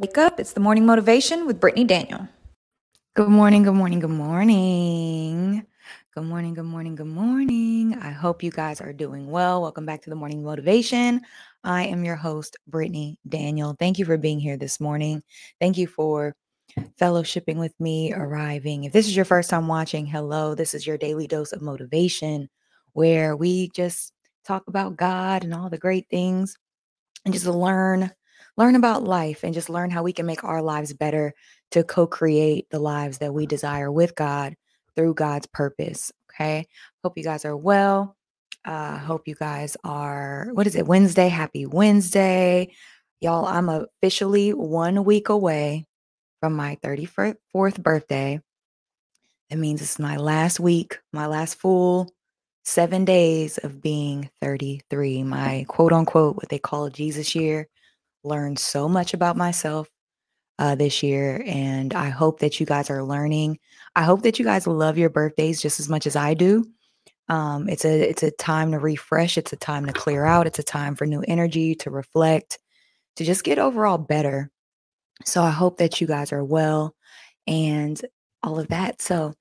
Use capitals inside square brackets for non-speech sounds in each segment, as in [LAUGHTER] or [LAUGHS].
Wake up. It's the morning motivation with Brittany Daniel. Good morning, good morning, good morning. Good morning, good morning, good morning. I hope you guys are doing well. Welcome back to the morning motivation. I am your host, Brittany Daniel. Thank you for being here this morning. Thank you for fellowshipping with me, arriving. If this is your first time watching, hello. This is your daily dose of motivation where we just talk about God and all the great things and just learn learn about life and just learn how we can make our lives better to co-create the lives that we desire with God through God's purpose. Okay. Hope you guys are well. Uh hope you guys are what is it? Wednesday. Happy Wednesday. Y'all, I'm officially 1 week away from my 34th birthday. That means it's my last week, my last full seven days of being 33, my quote unquote, what they call Jesus year. Learned so much about myself uh, this year, and I hope that you guys are learning. I hope that you guys love your birthdays just as much as I do. Um, it's a it's a time to refresh. It's a time to clear out. It's a time for new energy to reflect, to just get overall better. So I hope that you guys are well and all of that. So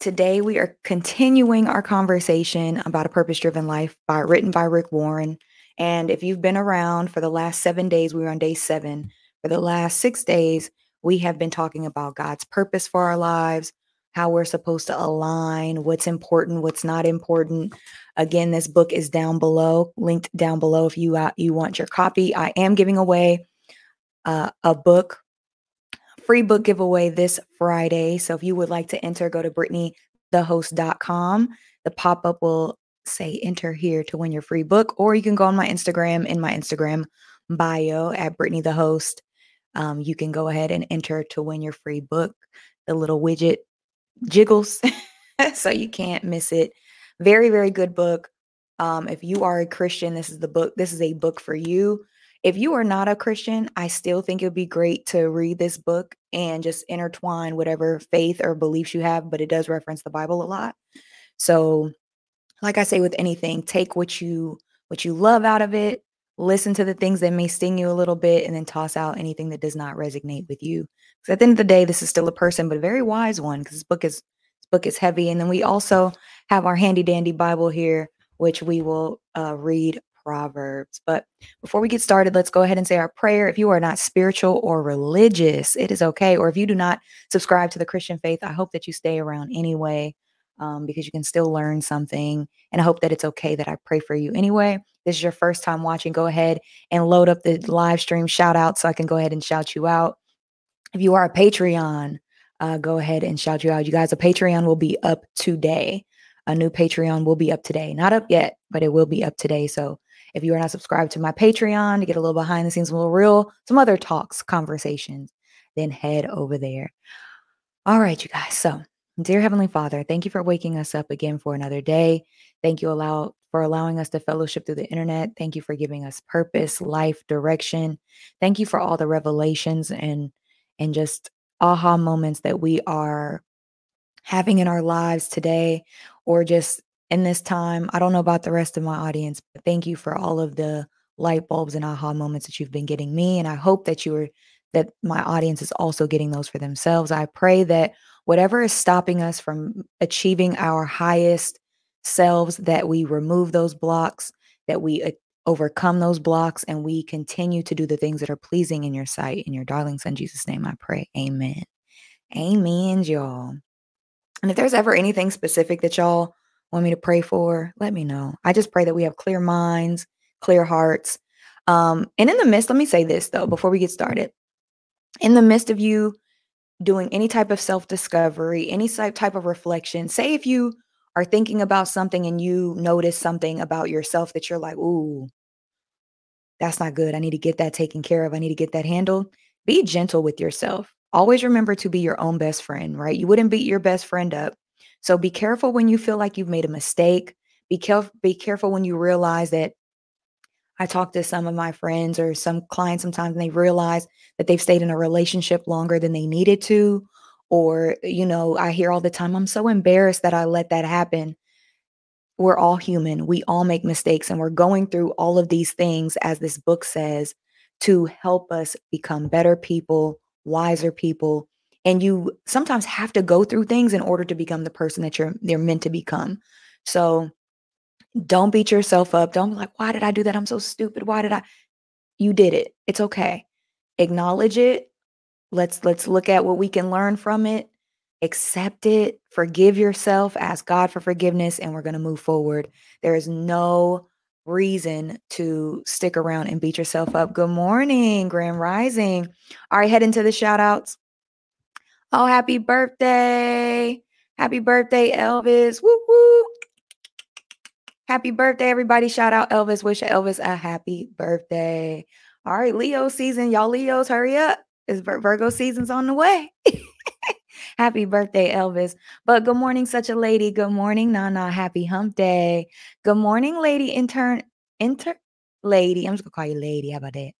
Today, we are continuing our conversation about a purpose driven life by written by Rick Warren. And if you've been around for the last seven days, we are on day seven. For the last six days, we have been talking about God's purpose for our lives, how we're supposed to align, what's important, what's not important. Again, this book is down below, linked down below if you uh, you want your copy. I am giving away uh, a book free book giveaway this Friday. So if you would like to enter, go to BrittanyTheHost.com. The pop up will say enter here to win your free book, or you can go on my Instagram in my Instagram bio at Brittany the Host. Um, you can go ahead and enter to win your free book. The little widget jiggles, [LAUGHS] so you can't miss it. Very, very good book. Um, if you are a Christian, this is the book. This is a book for you. If you are not a Christian, I still think it would be great to read this book and just intertwine whatever faith or beliefs you have, but it does reference the Bible a lot. So, like I say with anything, take what you what you love out of it, listen to the things that may sting you a little bit and then toss out anything that does not resonate with you. Because at the end of the day, this is still a person, but a very wise one because this book is this book is heavy. And then we also have our handy dandy Bible here, which we will uh, read Proverbs. But before we get started, let's go ahead and say our prayer. If you are not spiritual or religious, it is okay. Or if you do not subscribe to the Christian faith, I hope that you stay around anyway um, because you can still learn something. And I hope that it's okay that I pray for you anyway. This is your first time watching, go ahead and load up the live stream shout out so I can go ahead and shout you out. If you are a Patreon, uh, go ahead and shout you out. You guys, a Patreon will be up today. A new Patreon will be up today. Not up yet, but it will be up today. So if you are not subscribed to my Patreon to get a little behind the scenes, a little real, some other talks, conversations, then head over there. All right, you guys. So, dear Heavenly Father, thank you for waking us up again for another day. Thank you allow for allowing us to fellowship through the internet. Thank you for giving us purpose, life, direction. Thank you for all the revelations and and just aha moments that we are having in our lives today or just in this time. I don't know about the rest of my audience, but thank you for all of the light bulbs and aha moments that you've been getting me. And I hope that you are that my audience is also getting those for themselves. I pray that whatever is stopping us from achieving our highest selves, that we remove those blocks, that we uh, overcome those blocks, and we continue to do the things that are pleasing in your sight. In your darling son Jesus' name, I pray. Amen. Amen, y'all. And if there's ever anything specific that y'all want me to pray for, let me know. I just pray that we have clear minds, clear hearts. Um, and in the midst, let me say this though, before we get started. In the midst of you doing any type of self discovery, any type of reflection, say if you are thinking about something and you notice something about yourself that you're like, ooh, that's not good. I need to get that taken care of. I need to get that handled. Be gentle with yourself. Always remember to be your own best friend, right? You wouldn't beat your best friend up. So be careful when you feel like you've made a mistake. Be careful be careful when you realize that I talk to some of my friends or some clients sometimes and they realize that they've stayed in a relationship longer than they needed to or you know, I hear all the time I'm so embarrassed that I let that happen. We're all human. We all make mistakes and we're going through all of these things as this book says to help us become better people, wiser people. And you sometimes have to go through things in order to become the person that you're they're meant to become. So don't beat yourself up. Don't be like, why did I do that? I'm so stupid. Why did I? You did it. It's okay. Acknowledge it. Let's let's look at what we can learn from it. Accept it. Forgive yourself. Ask God for forgiveness, and we're going to move forward. There is no reason to stick around and beat yourself up. Good morning, Grand Rising. All right, head into the shout outs. Oh, happy birthday. Happy birthday, Elvis. Woo. Happy birthday, everybody. Shout out Elvis. Wish Elvis a happy birthday. All right, Leo season. Y'all Leos, hurry up. It's Virgo season's on the way. [LAUGHS] happy birthday, Elvis. But good morning, such a lady. Good morning, Nana. Happy hump day. Good morning, lady intern. Inter lady. I'm just gonna call you lady. How about that?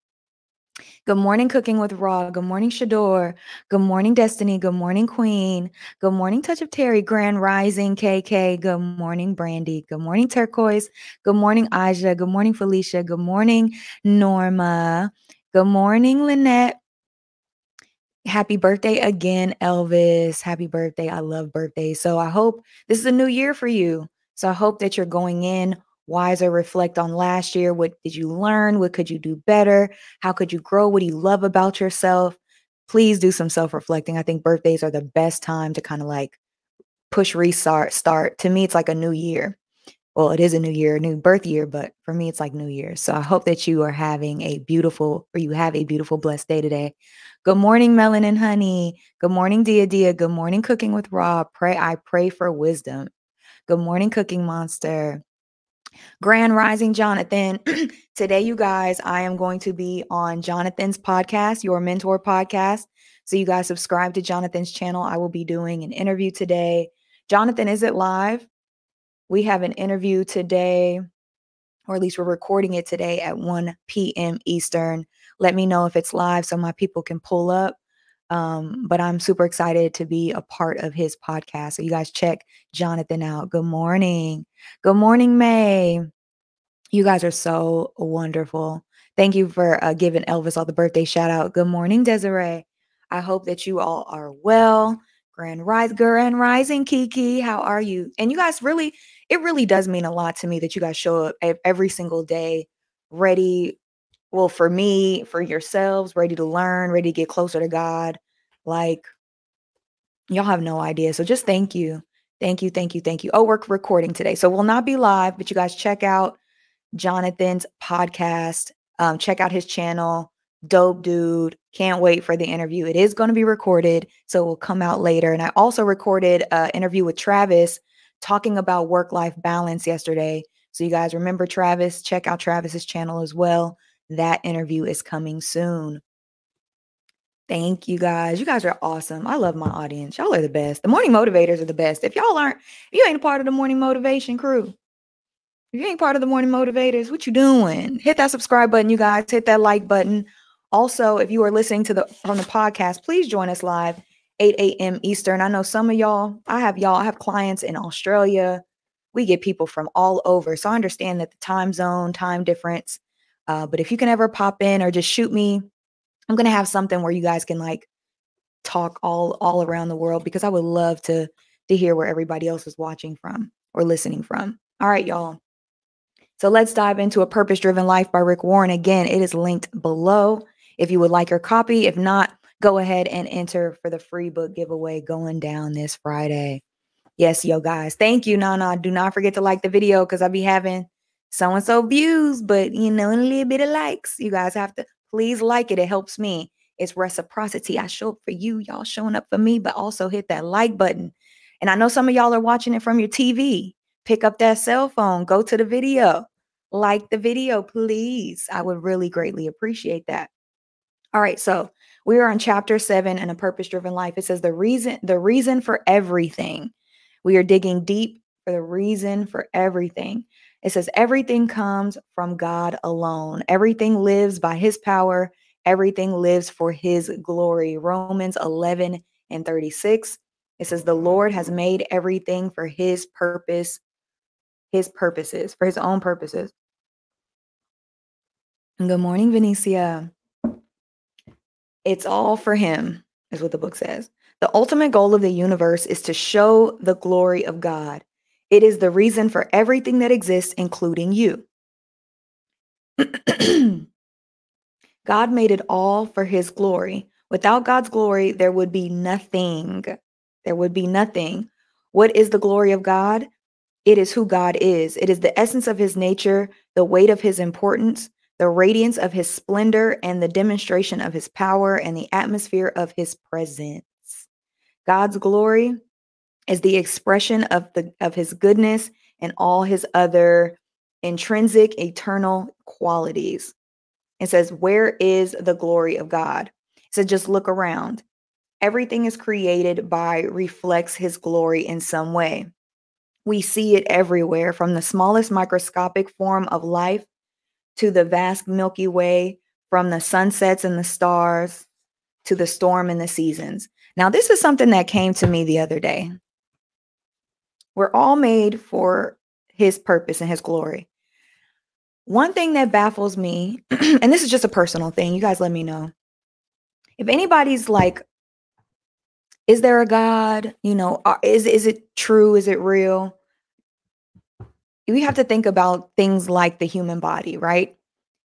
Good morning, Cooking with Raw. Good morning, Shador. Good morning, Destiny. Good morning, Queen. Good morning, Touch of Terry. Grand Rising, KK. Good morning, Brandy. Good morning, Turquoise. Good morning, Aja. Good morning, Felicia. Good morning, Norma. Good morning, Lynette. Happy birthday again, Elvis. Happy birthday. I love birthdays. So I hope this is a new year for you. So I hope that you're going in wiser, reflect on last year. What did you learn? What could you do better? How could you grow? What do you love about yourself? Please do some self reflecting. I think birthdays are the best time to kind of like push restart. Start. To me, it's like a new year. Well, it is a new year, a new birth year, but for me, it's like New Year. So I hope that you are having a beautiful, or you have a beautiful, blessed day today. Good morning, Melon and Honey. Good morning, Dia Dia. Good morning, Cooking with Rob. Pray, I pray for wisdom. Good morning, Cooking Monster. Grand Rising Jonathan. [CLEARS THROAT] Today, you guys, I am going to be on Jonathan's podcast, your mentor podcast. So, you guys subscribe to Jonathan's channel. I will be doing an interview today. Jonathan, is it live? We have an interview today, or at least we're recording it today at 1 p.m. Eastern. Let me know if it's live so my people can pull up. Um, but I'm super excited to be a part of his podcast. So you guys check Jonathan out. Good morning. Good morning, May. You guys are so wonderful. Thank you for uh, giving Elvis all the birthday shout out. Good morning, Desiree. I hope that you all are well. Grand Rise, Grand Rising, Kiki. How are you? And you guys really, it really does mean a lot to me that you guys show up every single day, ready well, for me, for yourselves, ready to learn, ready to get closer to God. Like, y'all have no idea. So just thank you. Thank you, thank you, thank you. Oh, we're recording today. So we'll not be live, but you guys check out Jonathan's podcast. Um, check out his channel. Dope dude. Can't wait for the interview. It is going to be recorded, so it will come out later. And I also recorded an interview with Travis talking about work life balance yesterday. So you guys remember Travis, check out Travis's channel as well. That interview is coming soon. Thank you guys. You guys are awesome. I love my audience. Y'all are the best. The morning motivators are the best. If y'all aren't, if you ain't a part of the morning motivation crew, if you ain't part of the morning motivators, what you doing? Hit that subscribe button, you guys. Hit that like button. Also, if you are listening to the from the podcast, please join us live 8 a.m. Eastern. I know some of y'all, I have y'all, I have clients in Australia. We get people from all over. So I understand that the time zone, time difference uh, but if you can ever pop in or just shoot me, I'm gonna have something where you guys can like talk all all around the world because I would love to to hear where everybody else is watching from or listening from. All right, y'all. So let's dive into a purpose driven life by Rick Warren. Again, it is linked below if you would like your copy. If not, go ahead and enter for the free book giveaway going down this Friday. Yes, yo, guys. Thank you, Nana. Do not forget to like the video because I'll be having so and so views, but you know, a little bit of likes. You guys have to please like it. It helps me. It's reciprocity. I show up for you, y'all showing up for me, but also hit that like button. And I know some of y'all are watching it from your TV. Pick up that cell phone, go to the video, like the video, please. I would really greatly appreciate that. All right, so we are on chapter seven in a purpose-driven life. It says the reason, the reason for everything. We are digging deep for the reason for everything. It says, everything comes from God alone. Everything lives by his power. Everything lives for his glory. Romans 11 and 36. It says, the Lord has made everything for his purpose, his purposes, for his own purposes. And good morning, Venetia. It's all for him, is what the book says. The ultimate goal of the universe is to show the glory of God. It is the reason for everything that exists, including you. [CLEARS THROAT] God made it all for his glory. Without God's glory, there would be nothing. There would be nothing. What is the glory of God? It is who God is. It is the essence of his nature, the weight of his importance, the radiance of his splendor, and the demonstration of his power and the atmosphere of his presence. God's glory is the expression of the of his goodness and all his other intrinsic eternal qualities. It says, Where is the glory of God? It says, just look around. Everything is created by reflects his glory in some way. We see it everywhere, from the smallest microscopic form of life to the vast Milky Way, from the sunsets and the stars to the storm and the seasons. Now, this is something that came to me the other day. We're all made for his purpose and his glory. One thing that baffles me, [CLEARS THROAT] and this is just a personal thing, you guys let me know. If anybody's like, is there a God? You know, is is it true? Is it real? We have to think about things like the human body, right?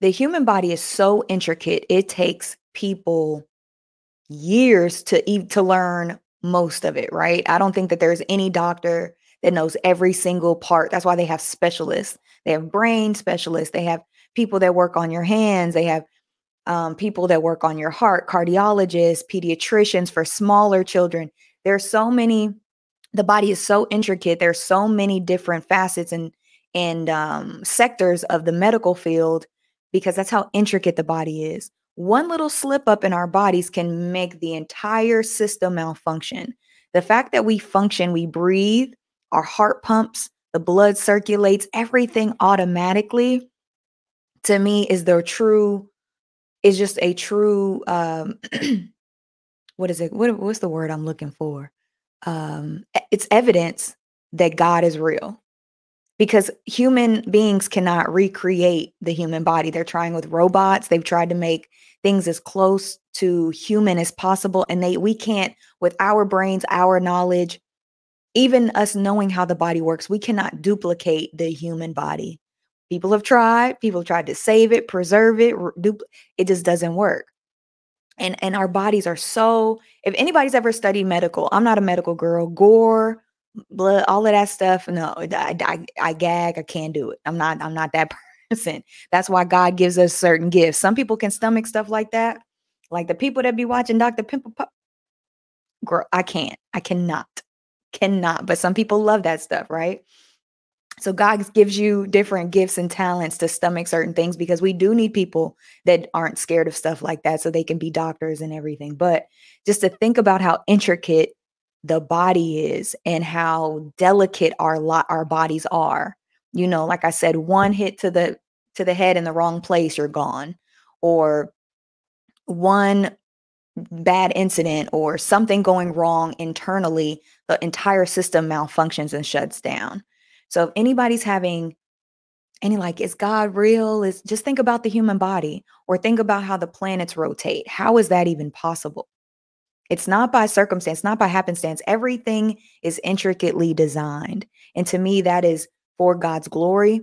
The human body is so intricate. It takes people years to to learn most of it, right? I don't think that there's any doctor that knows every single part. That's why they have specialists. They have brain specialists. They have people that work on your hands. They have um, people that work on your heart, cardiologists, pediatricians for smaller children. There's so many. The body is so intricate. There's so many different facets and and um, sectors of the medical field because that's how intricate the body is. One little slip up in our bodies can make the entire system malfunction. The fact that we function, we breathe, our heart pumps, the blood circulates, everything automatically, to me is the true, is just a true, um, [CLEARS THROAT] what is it? What, what's the word I'm looking for? Um, it's evidence that God is real because human beings cannot recreate the human body. They're trying with robots. They've tried to make things as close to human as possible and they we can't with our brains, our knowledge, even us knowing how the body works, we cannot duplicate the human body. People have tried, people have tried to save it, preserve it, du- it just doesn't work. And and our bodies are so if anybody's ever studied medical, I'm not a medical girl, gore, blood, all of that stuff. No, I, I, I gag. I can't do it. I'm not. I'm not that [LAUGHS] person. That's why God gives us certain gifts. Some people can stomach stuff like that. Like the people that be watching Dr. Pimple Pop. Girl, I can't. I cannot. Cannot. But some people love that stuff, right? So God gives you different gifts and talents to stomach certain things because we do need people that aren't scared of stuff like that so they can be doctors and everything. But just to think about how intricate the body is and how delicate our lot our bodies are you know like i said one hit to the to the head in the wrong place you're gone or one bad incident or something going wrong internally the entire system malfunctions and shuts down. So if anybody's having any like is god real? Is just think about the human body or think about how the planets rotate. How is that even possible? It's not by circumstance, not by happenstance. Everything is intricately designed. And to me, that is for God's glory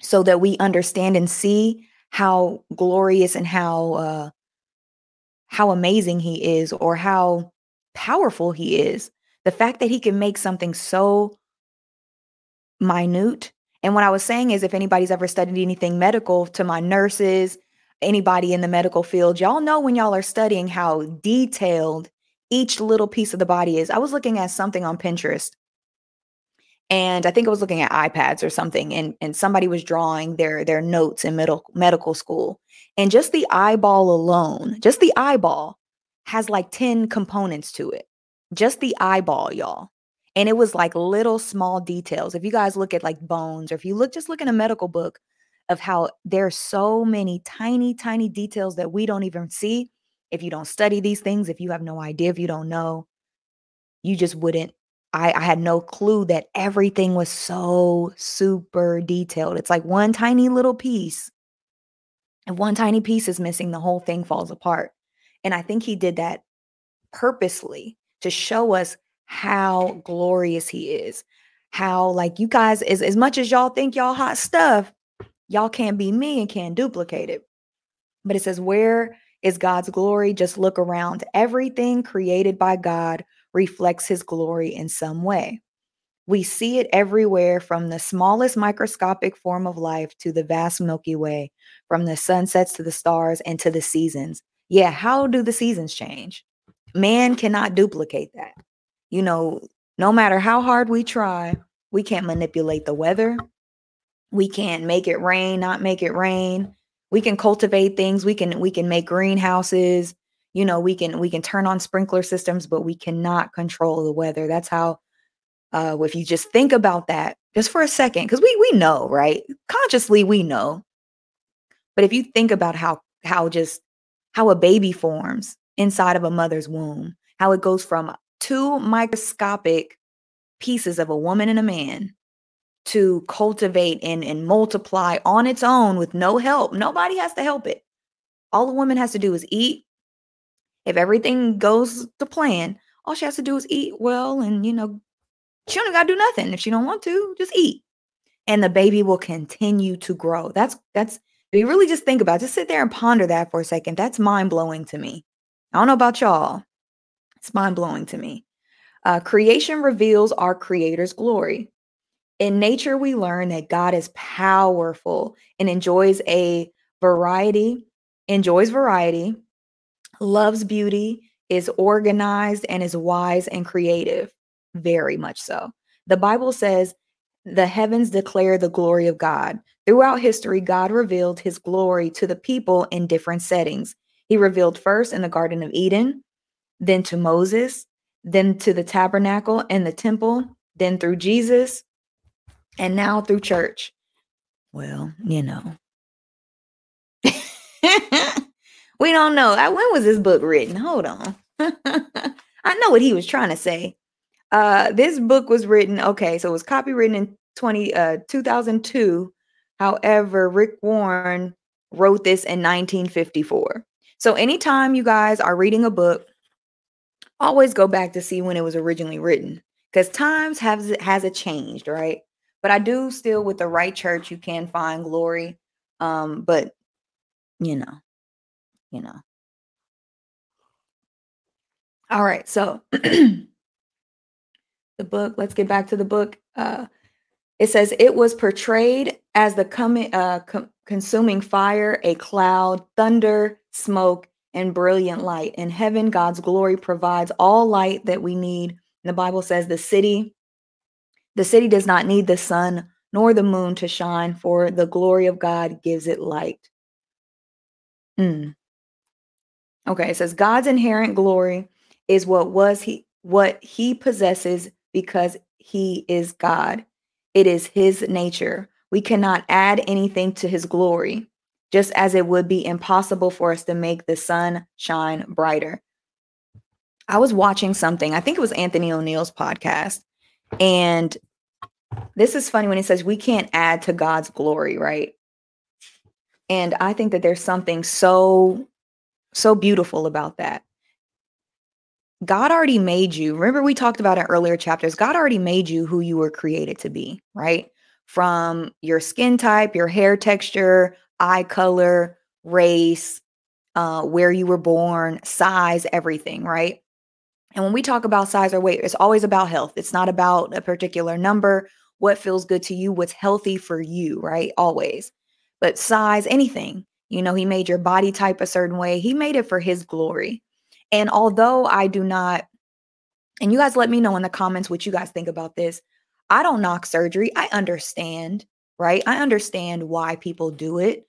so that we understand and see how glorious and how uh how amazing he is or how powerful he is the fact that he can make something so minute and what i was saying is if anybody's ever studied anything medical to my nurses anybody in the medical field, y'all know when y'all are studying how detailed each little piece of the body is. I was looking at something on Pinterest and I think I was looking at iPads or something and and somebody was drawing their their notes in middle medical school. And just the eyeball alone, just the eyeball has like 10 components to it. Just the eyeball, y'all. And it was like little small details. If you guys look at like bones or if you look just look in a medical book, of how there's so many tiny, tiny details that we don't even see. If you don't study these things, if you have no idea, if you don't know, you just wouldn't. I, I had no clue that everything was so super detailed. It's like one tiny little piece. If one tiny piece is missing, the whole thing falls apart. And I think he did that purposely to show us how glorious he is. How, like, you guys, as, as much as y'all think y'all hot stuff, y'all can't be me and can't duplicate it. But it says, Where is God's glory? Just look around. Everything created by God reflects his glory in some way. We see it everywhere from the smallest microscopic form of life to the vast Milky Way, from the sunsets to the stars and to the seasons. Yeah, how do the seasons change? Man cannot duplicate that. You know, no matter how hard we try, we can't manipulate the weather. We can't make it rain, not make it rain. We can cultivate things. We can we can make greenhouses. You know, we can we can turn on sprinkler systems, but we cannot control the weather. That's how uh, if you just think about that just for a second, because we we know, right? Consciously, we know. But if you think about how how just how a baby forms inside of a mother's womb, how it goes from two microscopic pieces of a woman and a man to cultivate and, and multiply on its own with no help. Nobody has to help it. All a woman has to do is eat. If everything goes to plan, all she has to do is eat well and you know she don't gotta do nothing. If she don't want to, just eat. And the baby will continue to grow. That's that's if you really just think about it, just sit there and ponder that for a second. That's mind-blowing to me. I don't know about y'all. It's mind-blowing to me. Uh, creation reveals our creator's glory. In nature, we learn that God is powerful and enjoys a variety, enjoys variety, loves beauty, is organized, and is wise and creative very much so. The Bible says, the heavens declare the glory of God. Throughout history, God revealed his glory to the people in different settings. He revealed first in the Garden of Eden, then to Moses, then to the tabernacle and the temple, then through Jesus, and now through church. Well, you know. [LAUGHS] we don't know. When was this book written? Hold on. [LAUGHS] I know what he was trying to say. Uh, this book was written, okay, so it was copywritten in 20, uh, 2002. However, Rick Warren wrote this in 1954. So anytime you guys are reading a book, always go back to see when it was originally written because times has has it changed, right? But I do still with the right church you can find glory. Um, but you know, you know. All right, so [CLEARS THROAT] the book. Let's get back to the book. Uh, it says it was portrayed as the coming, uh, com- consuming fire, a cloud, thunder, smoke, and brilliant light. In heaven, God's glory provides all light that we need. And the Bible says the city, the city does not need the sun nor the moon to shine, for the glory of God gives it light. Mm. Okay, it says God's inherent glory is what was he what he possesses because he is God. It is his nature. We cannot add anything to his glory, just as it would be impossible for us to make the sun shine brighter. I was watching something, I think it was Anthony ONeal's podcast. And this is funny when he says we can't add to God's glory, right? And I think that there's something so, so beautiful about that. God already made you. Remember, we talked about in earlier chapters, God already made you who you were created to be, right? From your skin type, your hair texture, eye color, race, uh, where you were born, size, everything, right? And when we talk about size or weight, it's always about health. It's not about a particular number, what feels good to you, what's healthy for you, right? Always. But size, anything. You know, he made your body type a certain way, he made it for his glory. And although I do not, and you guys let me know in the comments what you guys think about this. I don't knock surgery. I understand, right? I understand why people do it.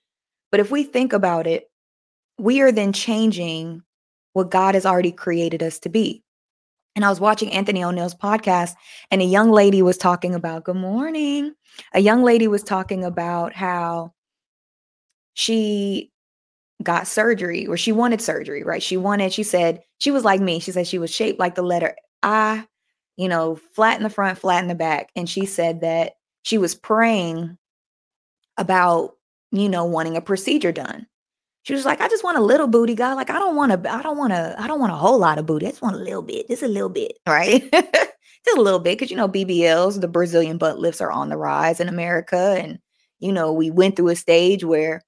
But if we think about it, we are then changing what God has already created us to be. And I was watching Anthony ONeal's podcast, and a young lady was talking about, good morning. A young lady was talking about how she got surgery or she wanted surgery, right? She wanted, she said, she was like me. She said she was shaped like the letter I, you know, flat in the front, flat in the back. And she said that she was praying about, you know, wanting a procedure done. She was like, I just want a little booty, God. Like, I don't want to, I don't want to, I don't want a whole lot of booty. I just want a little bit, just a little bit, [LAUGHS] right? just a little bit. Cause you know, BBLs, the Brazilian butt lifts are on the rise in America. And, you know, we went through a stage where,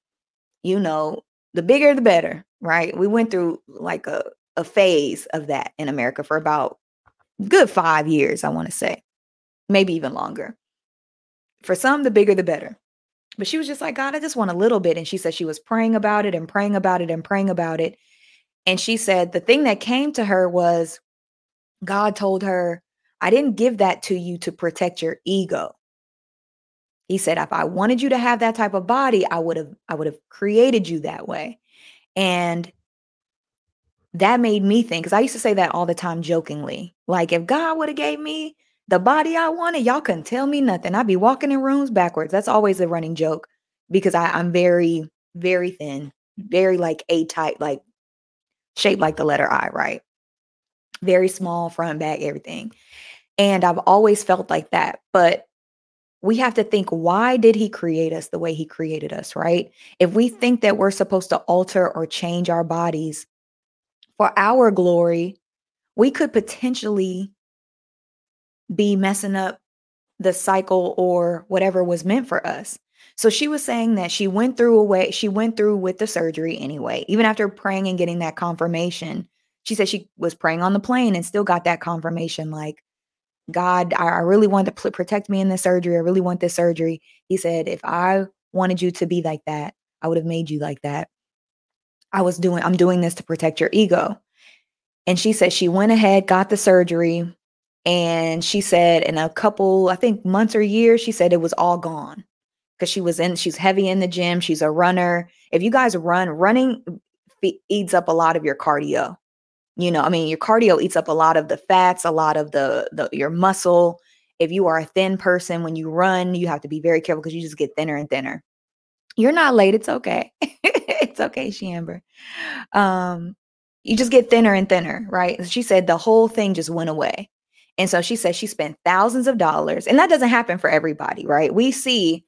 you know, the bigger the better, right? We went through like a, a phase of that in America for about good five years, I want to say, maybe even longer. For some, the bigger the better. But she was just like, God, I just want a little bit. And she said she was praying about it and praying about it and praying about it. And she said the thing that came to her was God told her, I didn't give that to you to protect your ego. He said, if I wanted you to have that type of body, I would have, I would have created you that way. And that made me think, because I used to say that all the time jokingly. Like, if God would have gave me the body I wanted, y'all couldn't tell me nothing. I'd be walking in rooms backwards. That's always a running joke because I, I'm very, very thin, very like A type, like shaped like the letter I, right? Very small, front, back, everything. And I've always felt like that. But we have to think why did he create us the way he created us, right? If we think that we're supposed to alter or change our bodies for our glory, we could potentially be messing up the cycle or whatever was meant for us. So she was saying that she went through a way, she went through with the surgery anyway, even after praying and getting that confirmation. She said she was praying on the plane and still got that confirmation like, God, I, I really want to pl- protect me in this surgery. I really want this surgery. He said, if I wanted you to be like that, I would have made you like that. I was doing, I'm doing this to protect your ego. And she said she went ahead, got the surgery, and she said in a couple, I think months or years, she said it was all gone because she was in, she's heavy in the gym. She's a runner. If you guys run, running eats up a lot of your cardio. You know, I mean, your cardio eats up a lot of the fats, a lot of the, the your muscle. If you are a thin person, when you run, you have to be very careful because you just get thinner and thinner. You're not late. It's okay. [LAUGHS] it's okay, Shamber. Um, you just get thinner and thinner, right? She said the whole thing just went away. And so she said she spent thousands of dollars, and that doesn't happen for everybody, right? We see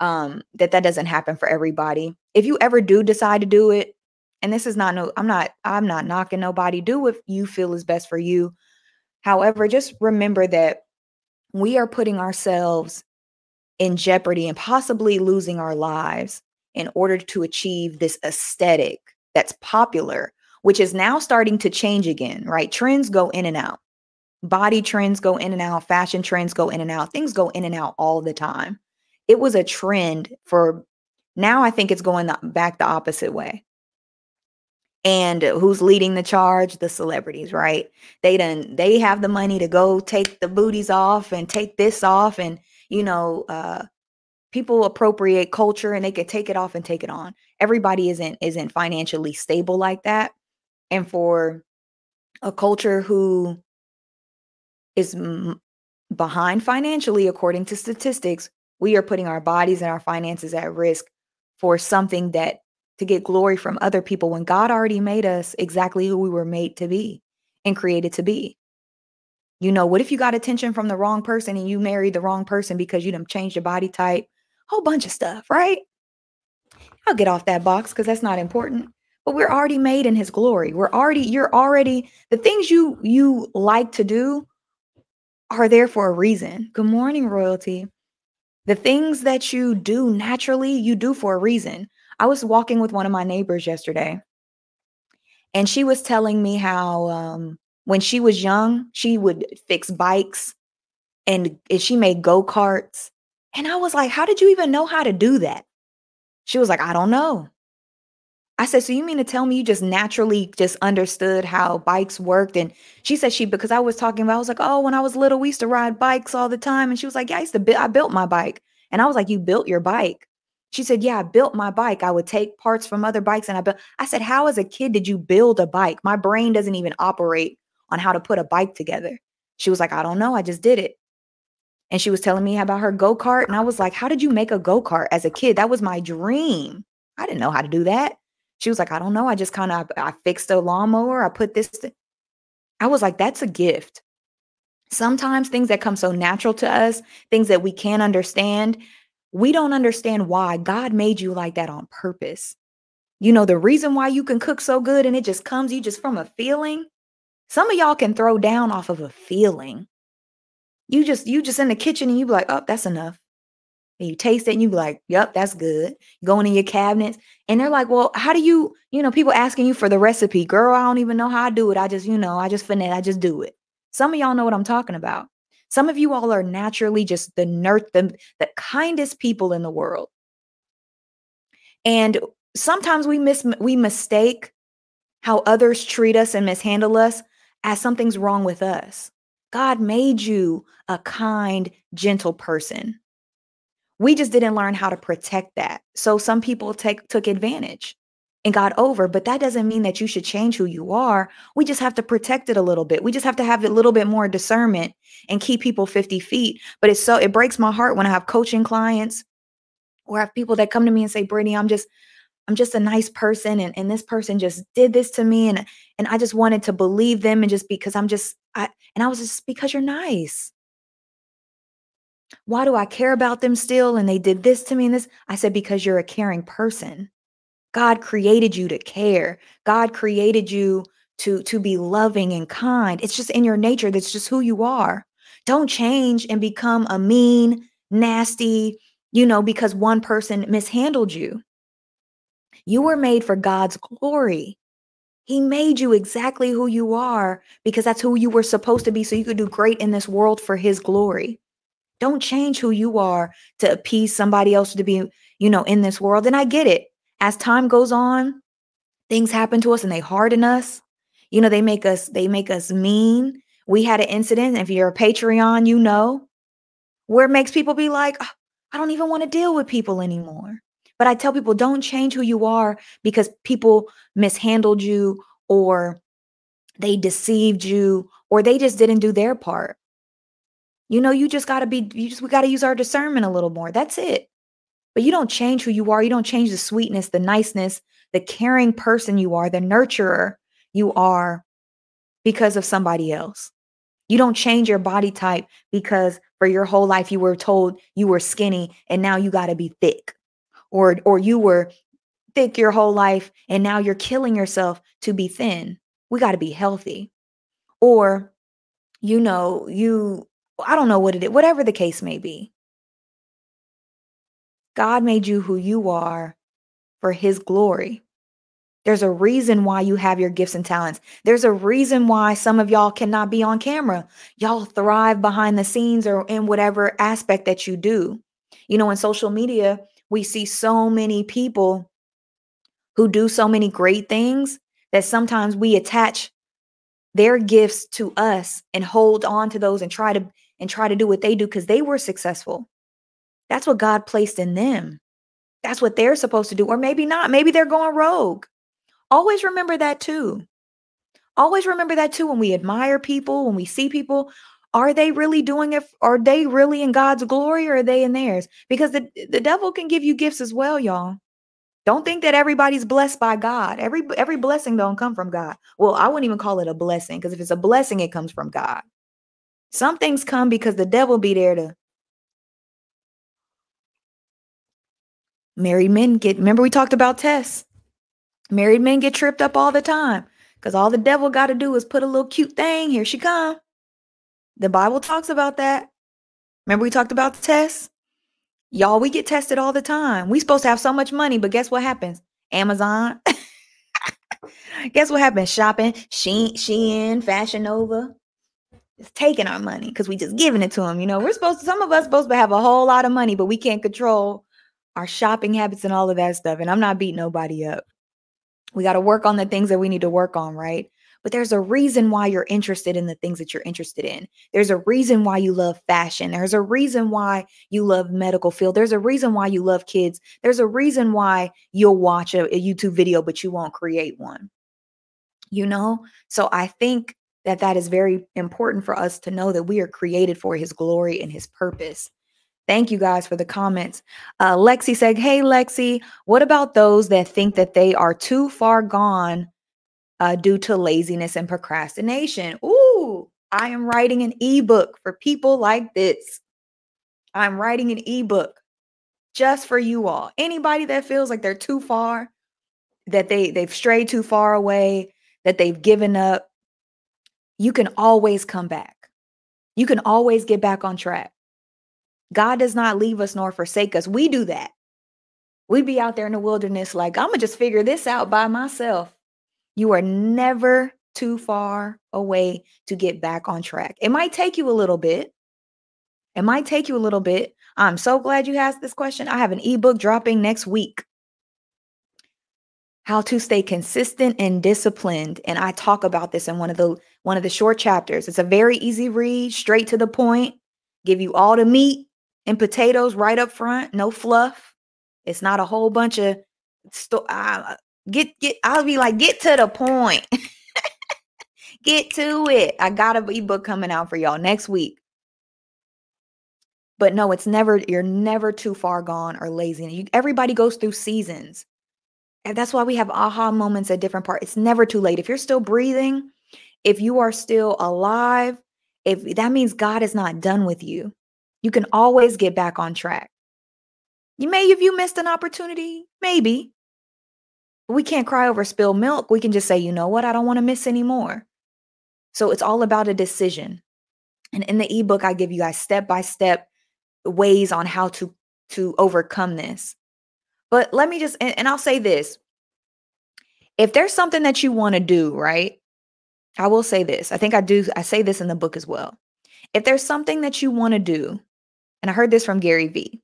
um, that that doesn't happen for everybody. If you ever do decide to do it, and this is not no, I'm not, I'm not knocking nobody. Do what you feel is best for you. However, just remember that we are putting ourselves in jeopardy and possibly losing our lives in order to achieve this aesthetic that's popular, which is now starting to change again, right? Trends go in and out body trends go in and out, fashion trends go in and out, things go in and out all the time. It was a trend for now, I think it's going back the opposite way. And who's leading the charge? The celebrities, right? They done they have the money to go take the booties off and take this off, and you know, uh, people appropriate culture and they could take it off and take it on. Everybody isn't isn't financially stable like that, and for a culture who is m- behind financially, according to statistics, we are putting our bodies and our finances at risk for something that to get glory from other people when God already made us exactly who we were made to be and created to be. You know, what if you got attention from the wrong person and you married the wrong person because you done changed your body type? Whole bunch of stuff, right? I'll get off that box because that's not important. But we're already made in his glory. We're already, you're already the things you you like to do are there for a reason. Good morning, royalty. The things that you do naturally, you do for a reason. I was walking with one of my neighbors yesterday, and she was telling me how um, when she was young, she would fix bikes and she made go karts. And I was like, How did you even know how to do that? She was like, I don't know. I said, so you mean to tell me you just naturally just understood how bikes worked? And she said she because I was talking about, I was like, oh, when I was little, we used to ride bikes all the time. And she was like, yeah, I used to build, I built my bike. And I was like, you built your bike? She said, yeah, I built my bike. I would take parts from other bikes and I built. I said, how as a kid did you build a bike? My brain doesn't even operate on how to put a bike together. She was like, I don't know. I just did it. And she was telling me about her go kart. And I was like, how did you make a go kart as a kid? That was my dream. I didn't know how to do that. She was like, I don't know. I just kind of I fixed a lawnmower. I put this. Th-. I was like, that's a gift. Sometimes things that come so natural to us, things that we can't understand, we don't understand why God made you like that on purpose. You know, the reason why you can cook so good and it just comes you just from a feeling. Some of y'all can throw down off of a feeling. You just you just in the kitchen and you be like, oh, that's enough. And you taste it and you be like, yep, that's good. Going in your cabinets. And they're like, well, how do you, you know, people asking you for the recipe. Girl, I don't even know how I do it. I just, you know, I just finesse, I just do it. Some of y'all know what I'm talking about. Some of you all are naturally just the nerd, the, the kindest people in the world. And sometimes we miss we mistake how others treat us and mishandle us as something's wrong with us. God made you a kind, gentle person. We just didn't learn how to protect that. So some people take took advantage and got over, but that doesn't mean that you should change who you are. We just have to protect it a little bit. We just have to have a little bit more discernment and keep people 50 feet. But it's so it breaks my heart when I have coaching clients or I have people that come to me and say, Brittany, I'm just I'm just a nice person and, and this person just did this to me and and I just wanted to believe them and just because I'm just I and I was just because you're nice. Why do I care about them still and they did this to me and this? I said because you're a caring person. God created you to care. God created you to to be loving and kind. It's just in your nature. That's just who you are. Don't change and become a mean, nasty, you know, because one person mishandled you. You were made for God's glory. He made you exactly who you are because that's who you were supposed to be so you could do great in this world for his glory. Don't change who you are to appease somebody else to be, you know, in this world. And I get it. As time goes on, things happen to us and they harden us. You know, they make us they make us mean. We had an incident. If you're a Patreon, you know, where it makes people be like, oh, I don't even want to deal with people anymore. But I tell people don't change who you are because people mishandled you or they deceived you or they just didn't do their part. You know, you just got to be, you just, we got to use our discernment a little more. That's it. But you don't change who you are. You don't change the sweetness, the niceness, the caring person you are, the nurturer you are because of somebody else. You don't change your body type because for your whole life you were told you were skinny and now you got to be thick or or you were thick your whole life and now you're killing yourself to be thin. We got to be healthy. Or you know, you I don't know what it is, whatever the case may be. God made you who you are for his glory. There's a reason why you have your gifts and talents. There's a reason why some of y'all cannot be on camera. Y'all thrive behind the scenes or in whatever aspect that you do. You know, in social media, we see so many people who do so many great things that sometimes we attach their gifts to us and hold on to those and try to and try to do what they do because they were successful. That's what God placed in them. That's what they're supposed to do. Or maybe not. Maybe they're going rogue. Always remember that too. Always remember that too when we admire people, when we see people. Are they really doing it? Are they really in God's glory or are they in theirs? Because the, the devil can give you gifts as well, y'all. Don't think that everybody's blessed by God. Every every blessing don't come from God. Well, I wouldn't even call it a blessing because if it's a blessing, it comes from God. Some things come because the devil be there to married men get remember we talked about tests. Married men get tripped up all the time because all the devil got to do is put a little cute thing. Here she come. The Bible talks about that. Remember we talked about the tests? Y'all, we get tested all the time. We supposed to have so much money, but guess what happens? Amazon. [LAUGHS] guess what happens? Shopping, Shein, Shein, Fashion Nova. It's taking our money because we just giving it to them. You know, we're supposed to, some of us supposed to have a whole lot of money, but we can't control our shopping habits and all of that stuff. And I'm not beating nobody up. We got to work on the things that we need to work on, right? But there's a reason why you're interested in the things that you're interested in. There's a reason why you love fashion. There's a reason why you love medical field. There's a reason why you love kids. There's a reason why you'll watch a, a YouTube video, but you won't create one. You know? So I think that that is very important for us to know that we are created for his glory and his purpose. Thank you guys for the comments. Uh, Lexi said, Hey, Lexi, what about those that think that they are too far gone uh, due to laziness and procrastination. Ooh, I am writing an ebook for people like this. I'm writing an ebook just for you all. Anybody that feels like they're too far that they they've strayed too far away, that they've given up, you can always come back. You can always get back on track. God does not leave us nor forsake us. We do that. We be out there in the wilderness like, I'm going to just figure this out by myself. You are never too far away to get back on track. It might take you a little bit. It might take you a little bit. I'm so glad you asked this question. I have an ebook dropping next week. How to stay consistent and disciplined and I talk about this in one of the one of the short chapters. It's a very easy read, straight to the point, give you all the meat and potatoes right up front, no fluff. It's not a whole bunch of sto- uh, get get I'll be like get to the point. [LAUGHS] get to it. I got a ebook coming out for y'all next week. But no, it's never you're never too far gone or lazy. You, everybody goes through seasons. And that's why we have aha moments at different parts. It's never too late. If you're still breathing, if you are still alive, if that means God is not done with you, you can always get back on track. You may have you missed an opportunity, maybe. We can't cry over spilled milk. We can just say, you know what, I don't want to miss anymore. So it's all about a decision. And in the ebook, I give you guys step by step ways on how to to overcome this. But let me just and, and I'll say this. If there's something that you want to do, right? I will say this. I think I do I say this in the book as well. If there's something that you want to do, and I heard this from Gary Vee,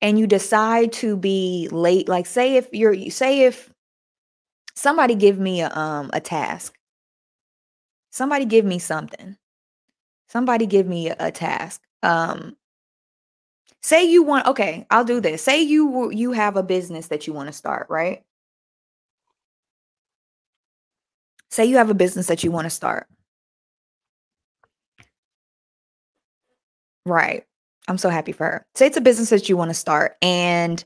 and you decide to be late, like say if you're you say if somebody give me a um a task. Somebody give me something. Somebody give me a, a task. Um say you want okay i'll do this say you you have a business that you want to start right say you have a business that you want to start right i'm so happy for her say it's a business that you want to start and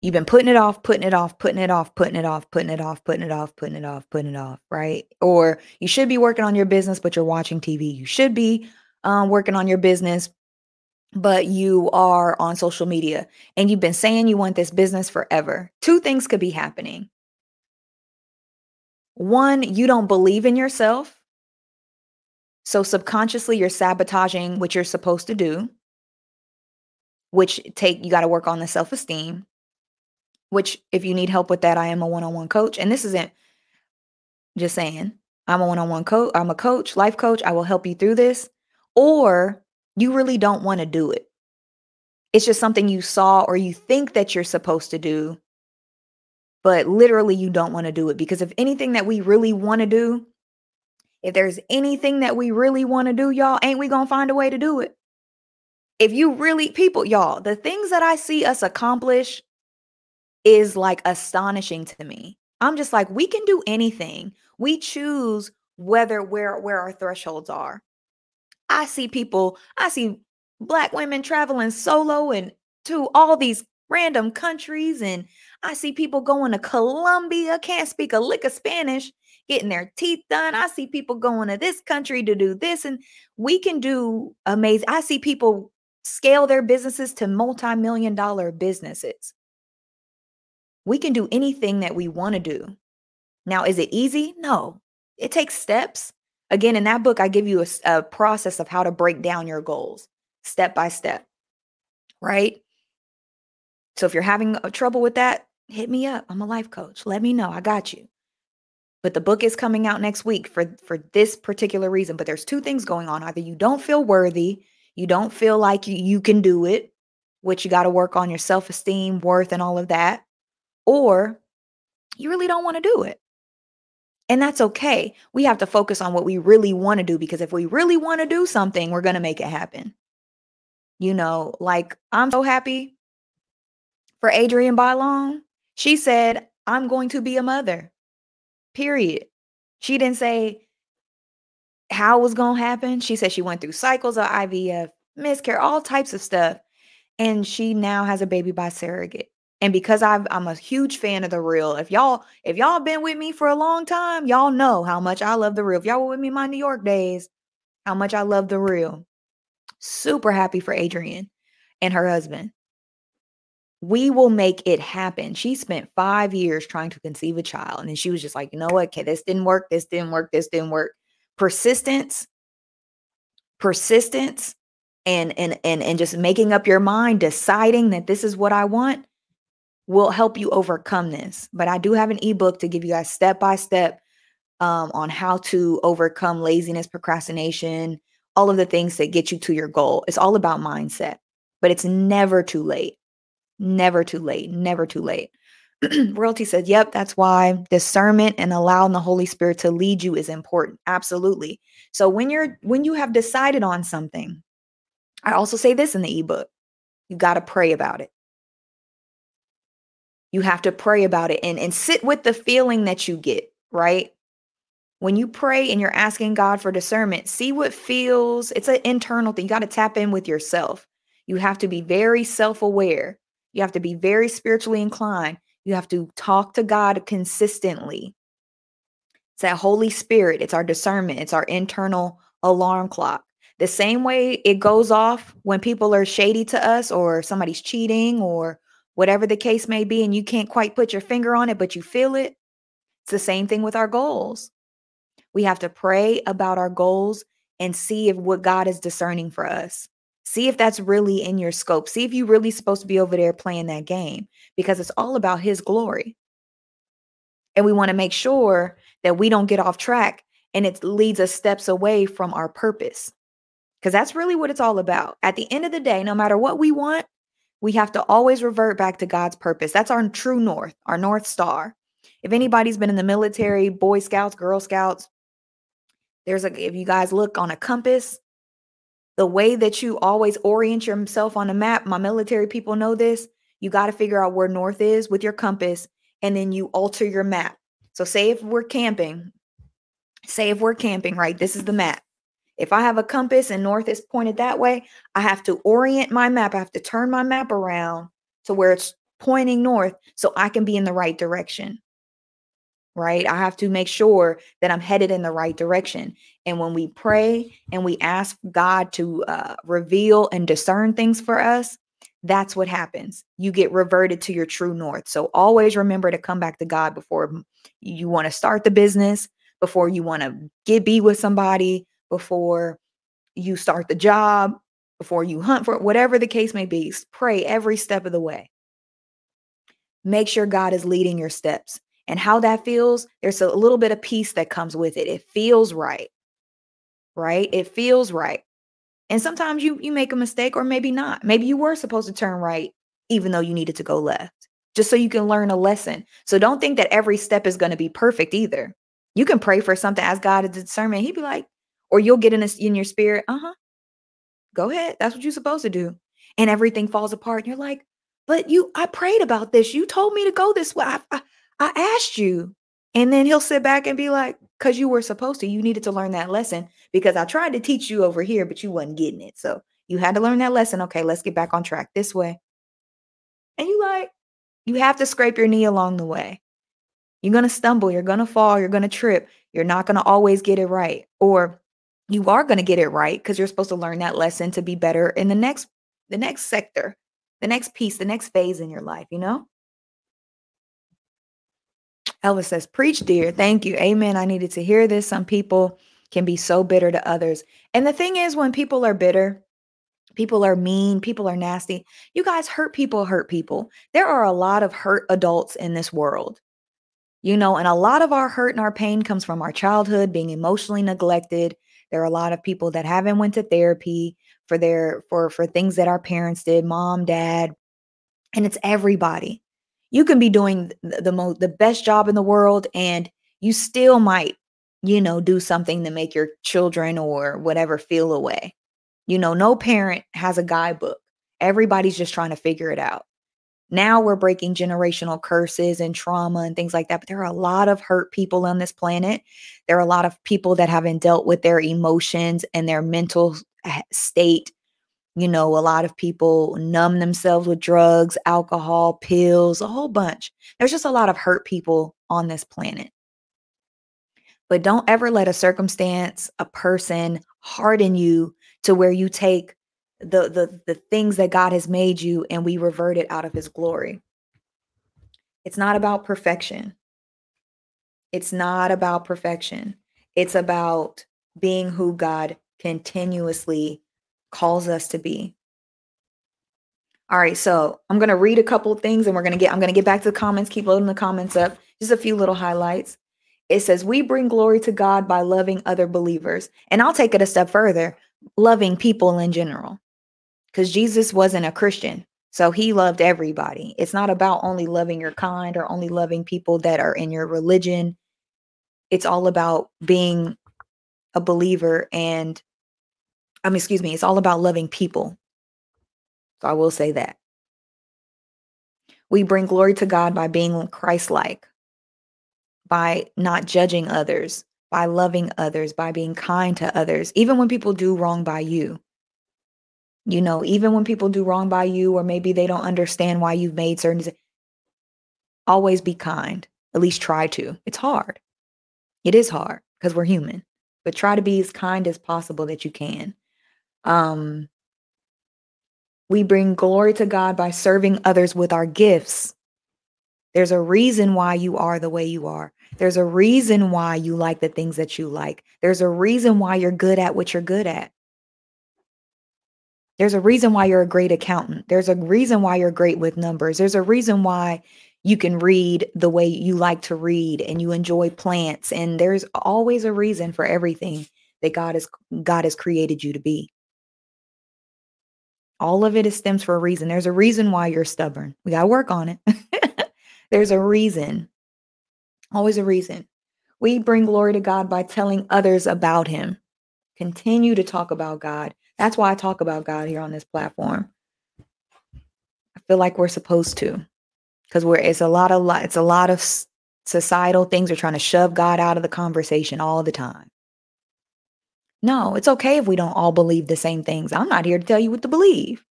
you've been putting it off putting it off putting it off putting it off putting it off putting it off putting it off putting it off right or you should be working on your business but you're watching tv you should be um, working on your business but you are on social media and you've been saying you want this business forever, two things could be happening. One, you don't believe in yourself. So subconsciously you're sabotaging what you're supposed to do, which take you got to work on the self-esteem, which if you need help with that, I am a one-on-one coach and this isn't just saying, I'm a one-on-one coach, I'm a coach, life coach, I will help you through this. Or you really don't want to do it. It's just something you saw or you think that you're supposed to do, but literally you don't want to do it. Because if anything that we really want to do, if there's anything that we really want to do, y'all, ain't we going to find a way to do it? If you really, people, y'all, the things that I see us accomplish is like astonishing to me. I'm just like, we can do anything. We choose whether where where our thresholds are. I see people, I see black women traveling solo and to all these random countries and I see people going to Colombia, can't speak a lick of Spanish, getting their teeth done. I see people going to this country to do this and we can do amazing. I see people scale their businesses to multi-million dollar businesses. We can do anything that we want to do. Now, is it easy? No. It takes steps. Again, in that book, I give you a, a process of how to break down your goals step by step, right? So if you're having uh, trouble with that, hit me up. I'm a life coach. Let me know. I got you. But the book is coming out next week for for this particular reason, but there's two things going on. Either you don't feel worthy, you don't feel like you, you can do it, which you got to work on your self-esteem, worth and all of that, or you really don't want to do it. And that's okay. We have to focus on what we really want to do because if we really want to do something, we're going to make it happen. You know, like I'm so happy for Adrienne Bailon. She said, I'm going to be a mother, period. She didn't say how it was going to happen. She said she went through cycles of IVF, miscarriage, all types of stuff. And she now has a baby by surrogate. And because I've, I'm a huge fan of the real, if y'all if y'all been with me for a long time, y'all know how much I love the real. If y'all were with me my New York days, how much I love the real. Super happy for Adrienne and her husband. We will make it happen. She spent five years trying to conceive a child. And then she was just like, you know what? Okay, this didn't work. This didn't work. This didn't work. Persistence, persistence, and and and and just making up your mind, deciding that this is what I want will help you overcome this. But I do have an ebook to give you guys step by step um, on how to overcome laziness, procrastination, all of the things that get you to your goal. It's all about mindset, but it's never too late. Never too late. Never too late. [CLEARS THROAT] Royalty said, Yep, that's why discernment and allowing the Holy Spirit to lead you is important. Absolutely. So when you're when you have decided on something, I also say this in the ebook. You got to pray about it. You have to pray about it and, and sit with the feeling that you get, right? When you pray and you're asking God for discernment, see what feels, it's an internal thing. You got to tap in with yourself. You have to be very self aware. You have to be very spiritually inclined. You have to talk to God consistently. It's that Holy Spirit, it's our discernment, it's our internal alarm clock. The same way it goes off when people are shady to us or somebody's cheating or whatever the case may be, and you can't quite put your finger on it, but you feel it. It's the same thing with our goals. We have to pray about our goals and see if what God is discerning for us. See if that's really in your scope. See if you're really supposed to be over there playing that game because it's all about His glory. And we want to make sure that we don't get off track and it leads us steps away from our purpose. Because that's really what it's all about. At the end of the day, no matter what we want, we have to always revert back to God's purpose. That's our true north, our north star. If anybody's been in the military, Boy Scouts, Girl Scouts, there's a, if you guys look on a compass, the way that you always orient yourself on a map, my military people know this. You got to figure out where north is with your compass, and then you alter your map. So, say if we're camping, say if we're camping, right? This is the map. If I have a compass and north is pointed that way, I have to orient my map. I have to turn my map around to where it's pointing north so I can be in the right direction. Right? I have to make sure that I'm headed in the right direction. And when we pray and we ask God to uh, reveal and discern things for us, that's what happens. You get reverted to your true north. So always remember to come back to God before you want to start the business, before you want to get be with somebody, before you start the job, before you hunt for whatever the case may be. Pray every step of the way. Make sure God is leading your steps. And how that feels, there's a little bit of peace that comes with it. It feels right. Right? It feels right. And sometimes you you make a mistake or maybe not. Maybe you were supposed to turn right even though you needed to go left. Just so you can learn a lesson. So don't think that every step is going to be perfect either. You can pray for something ask God is discernment. He'd be like, or you'll get in a, in your spirit, uh-huh. Go ahead. That's what you're supposed to do. And everything falls apart. And you're like, but you, I prayed about this. You told me to go this way. I, I, I asked you. And then he'll sit back and be like, because you were supposed to, you needed to learn that lesson because I tried to teach you over here, but you wasn't getting it. So you had to learn that lesson. Okay, let's get back on track this way. And you like, you have to scrape your knee along the way. You're going to stumble, you're going to fall, you're going to trip. You're not going to always get it right. Or you are going to get it right because you're supposed to learn that lesson to be better in the next the next sector the next piece the next phase in your life you know elvis says preach dear. Thank you. Amen. I needed to hear this. Some people can be so bitter to others. And the thing is when people are bitter people are mean people are nasty you guys hurt people hurt people. There are a lot of hurt adults in this world you know and a lot of our hurt and our pain comes from our childhood being emotionally neglected. There are a lot of people that haven't went to therapy for their for for things that our parents did, mom, dad, and it's everybody. You can be doing the, the most the best job in the world and you still might, you know, do something to make your children or whatever feel away. You know, no parent has a guidebook. Everybody's just trying to figure it out. Now we're breaking generational curses and trauma and things like that. But there are a lot of hurt people on this planet. There are a lot of people that haven't dealt with their emotions and their mental eh, state. You know, a lot of people numb themselves with drugs, alcohol, pills, a whole bunch. There's just a lot of hurt people on this planet. But don't ever let a circumstance, a person harden you to where you take the the the things that God has made you and we revert it out of his glory. It's not about perfection. It's not about perfection. It's about being who God continuously calls us to be. All right, so I'm going to read a couple things and we're going to get I'm going to get back to the comments, keep loading the comments up. Just a few little highlights. It says we bring glory to God by loving other believers. And I'll take it a step further, loving people in general. Cuz Jesus wasn't a Christian. So he loved everybody. It's not about only loving your kind or only loving people that are in your religion. It's all about being a believer and I mean excuse me, it's all about loving people so I will say that. We bring glory to God by being Christ like, by not judging others, by loving others, by being kind to others, even when people do wrong by you. You know, even when people do wrong by you, or maybe they don't understand why you've made certain, always be kind. At least try to. It's hard. It is hard because we're human, but try to be as kind as possible that you can. Um, we bring glory to God by serving others with our gifts. There's a reason why you are the way you are. There's a reason why you like the things that you like. There's a reason why you're good at what you're good at. There's a reason why you're a great accountant. There's a reason why you're great with numbers. There's a reason why you can read the way you like to read and you enjoy plants and there's always a reason for everything that God has God has created you to be. All of it is stems for a reason. There's a reason why you're stubborn. We got to work on it. [LAUGHS] There's a reason. Always a reason. We bring glory to God by telling others about him. Continue to talk about God. That's why I talk about God here on this platform. I feel like we're supposed to because we're it's a lot of it's a lot of societal things are trying to shove God out of the conversation all the time. No, it's okay if we don't all believe the same things. I'm not here to tell you what to believe.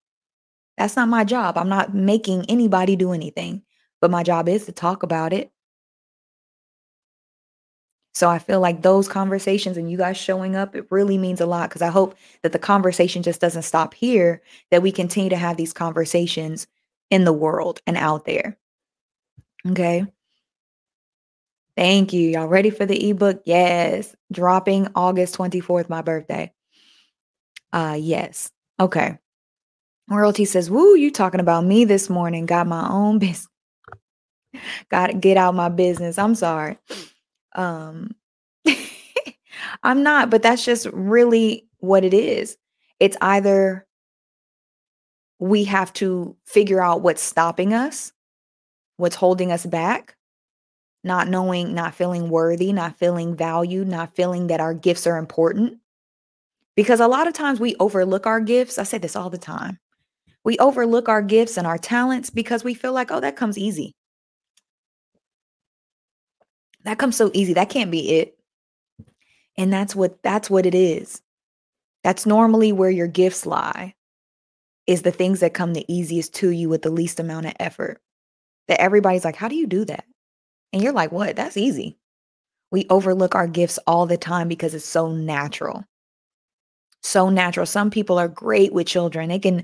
That's not my job. I'm not making anybody do anything, but my job is to talk about it. So I feel like those conversations and you guys showing up, it really means a lot because I hope that the conversation just doesn't stop here, that we continue to have these conversations in the world and out there. Okay. Thank you. Y'all ready for the ebook? Yes. Dropping August 24th, my birthday. Uh yes. Okay. Royalty says, Woo, you talking about me this morning. Got my own business. [LAUGHS] Got to get out my business. I'm sorry. Um [LAUGHS] I'm not, but that's just really what it is. It's either we have to figure out what's stopping us, what's holding us back, not knowing, not feeling worthy, not feeling valued, not feeling that our gifts are important. Because a lot of times we overlook our gifts. I say this all the time. We overlook our gifts and our talents because we feel like, oh, that comes easy. That comes so easy. That can't be it. And that's what that's what it is. That's normally where your gifts lie. Is the things that come the easiest to you with the least amount of effort. That everybody's like, how do you do that? And you're like, what? That's easy. We overlook our gifts all the time because it's so natural. So natural. Some people are great with children. They can,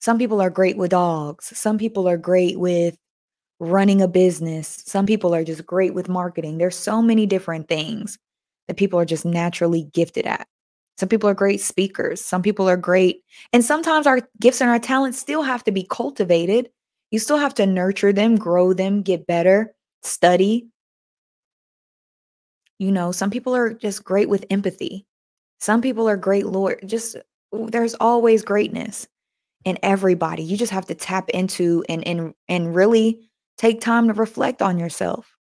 some people are great with dogs. Some people are great with running a business. Some people are just great with marketing. There's so many different things that people are just naturally gifted at. Some people are great speakers. Some people are great. And sometimes our gifts and our talents still have to be cultivated. You still have to nurture them, grow them, get better study. You know, some people are just great with empathy. Some people are great lord. Just there's always greatness in everybody. You just have to tap into and and and really take time to reflect on yourself.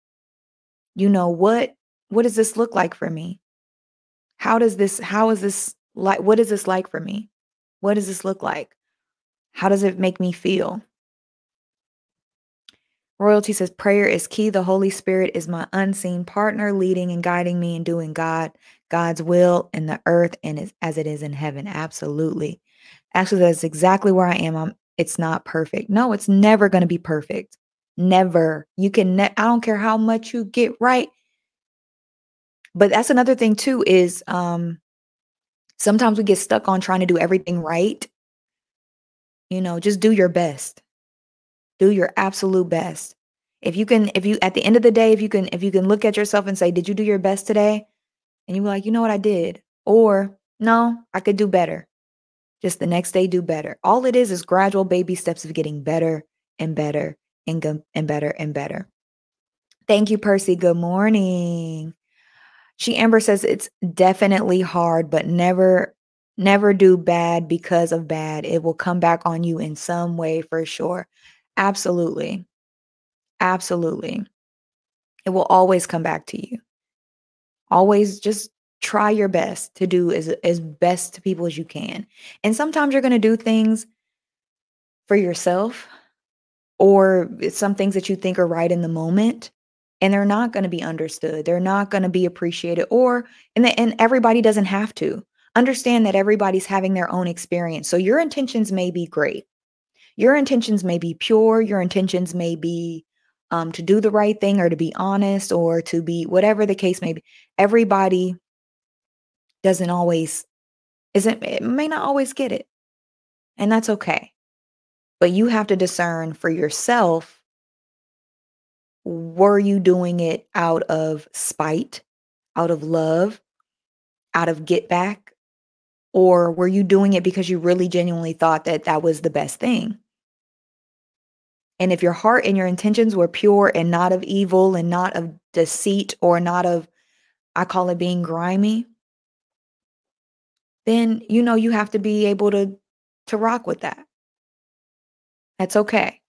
You know, what what does this look like for me? How does this how is this like what is this like for me? What does this look like? How does it make me feel? Royalty says prayer is key. The Holy Spirit is my unseen partner, leading and guiding me in doing God, God's will in the earth and as it is in heaven. Absolutely. Actually, that's exactly where I am. I'm, it's not perfect. No, it's never going to be perfect. Never. You can. Ne- I don't care how much you get right. But that's another thing too. Is um, sometimes we get stuck on trying to do everything right, You know, just do your best. Do your absolute best. If you can, if you at the end of the day, if you can, if you can look at yourself and say, Did you do your best today? And you're like, you know what, I did. Or no, I could do better. Just the next day, do better. All it is is gradual baby steps of getting better and better and, go- and better and better. Thank you, Percy. Good morning. She Amber says it's definitely hard, but never never do bad because of bad. It will come back on you in some way for sure. Absolutely. Absolutely. It will always come back to you. Always just try your best to do as as best to people as you can. And sometimes you're going to do things for yourself or some things that you think are right in the moment and they're not going to be understood. They're not going to be appreciated or and the, and everybody doesn't have to. Understand that everybody's having their own experience. So your intentions may be great. Your intentions may be pure, your intentions may be um, to do the right thing or to be honest or to be whatever the case may be. Everybody doesn't always isn't it may not always get it. And that's okay. But you have to discern for yourself were you doing it out of spite, out of love, out of get back? Or were you doing it because you really genuinely thought that that was the best thing? And if your heart and your intentions were pure and not of evil and not of deceit or not of, I call it being grimy, then you know you have to be able to to rock with that. That's okay.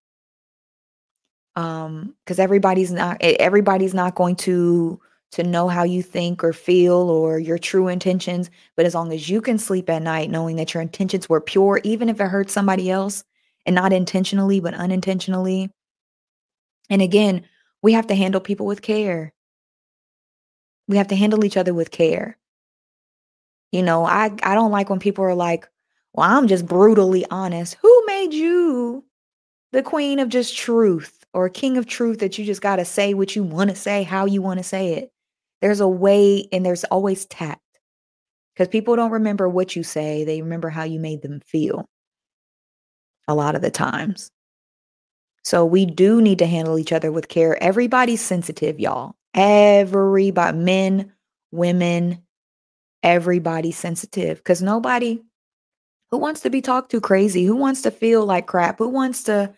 Um cuz everybody's not everybody's not going to to know how you think or feel or your true intentions, but as long as you can sleep at night knowing that your intentions were pure even if it hurts somebody else, and not intentionally, but unintentionally. And again, we have to handle people with care. We have to handle each other with care. You know, I, I don't like when people are like, well, I'm just brutally honest. Who made you the queen of just truth or king of truth that you just got to say what you want to say, how you want to say it? There's a way and there's always tact because people don't remember what you say, they remember how you made them feel a lot of the times. So we do need to handle each other with care. Everybody's sensitive, y'all. Everybody, men, women, everybody's sensitive because nobody who wants to be talked to crazy, who wants to feel like crap, who wants to,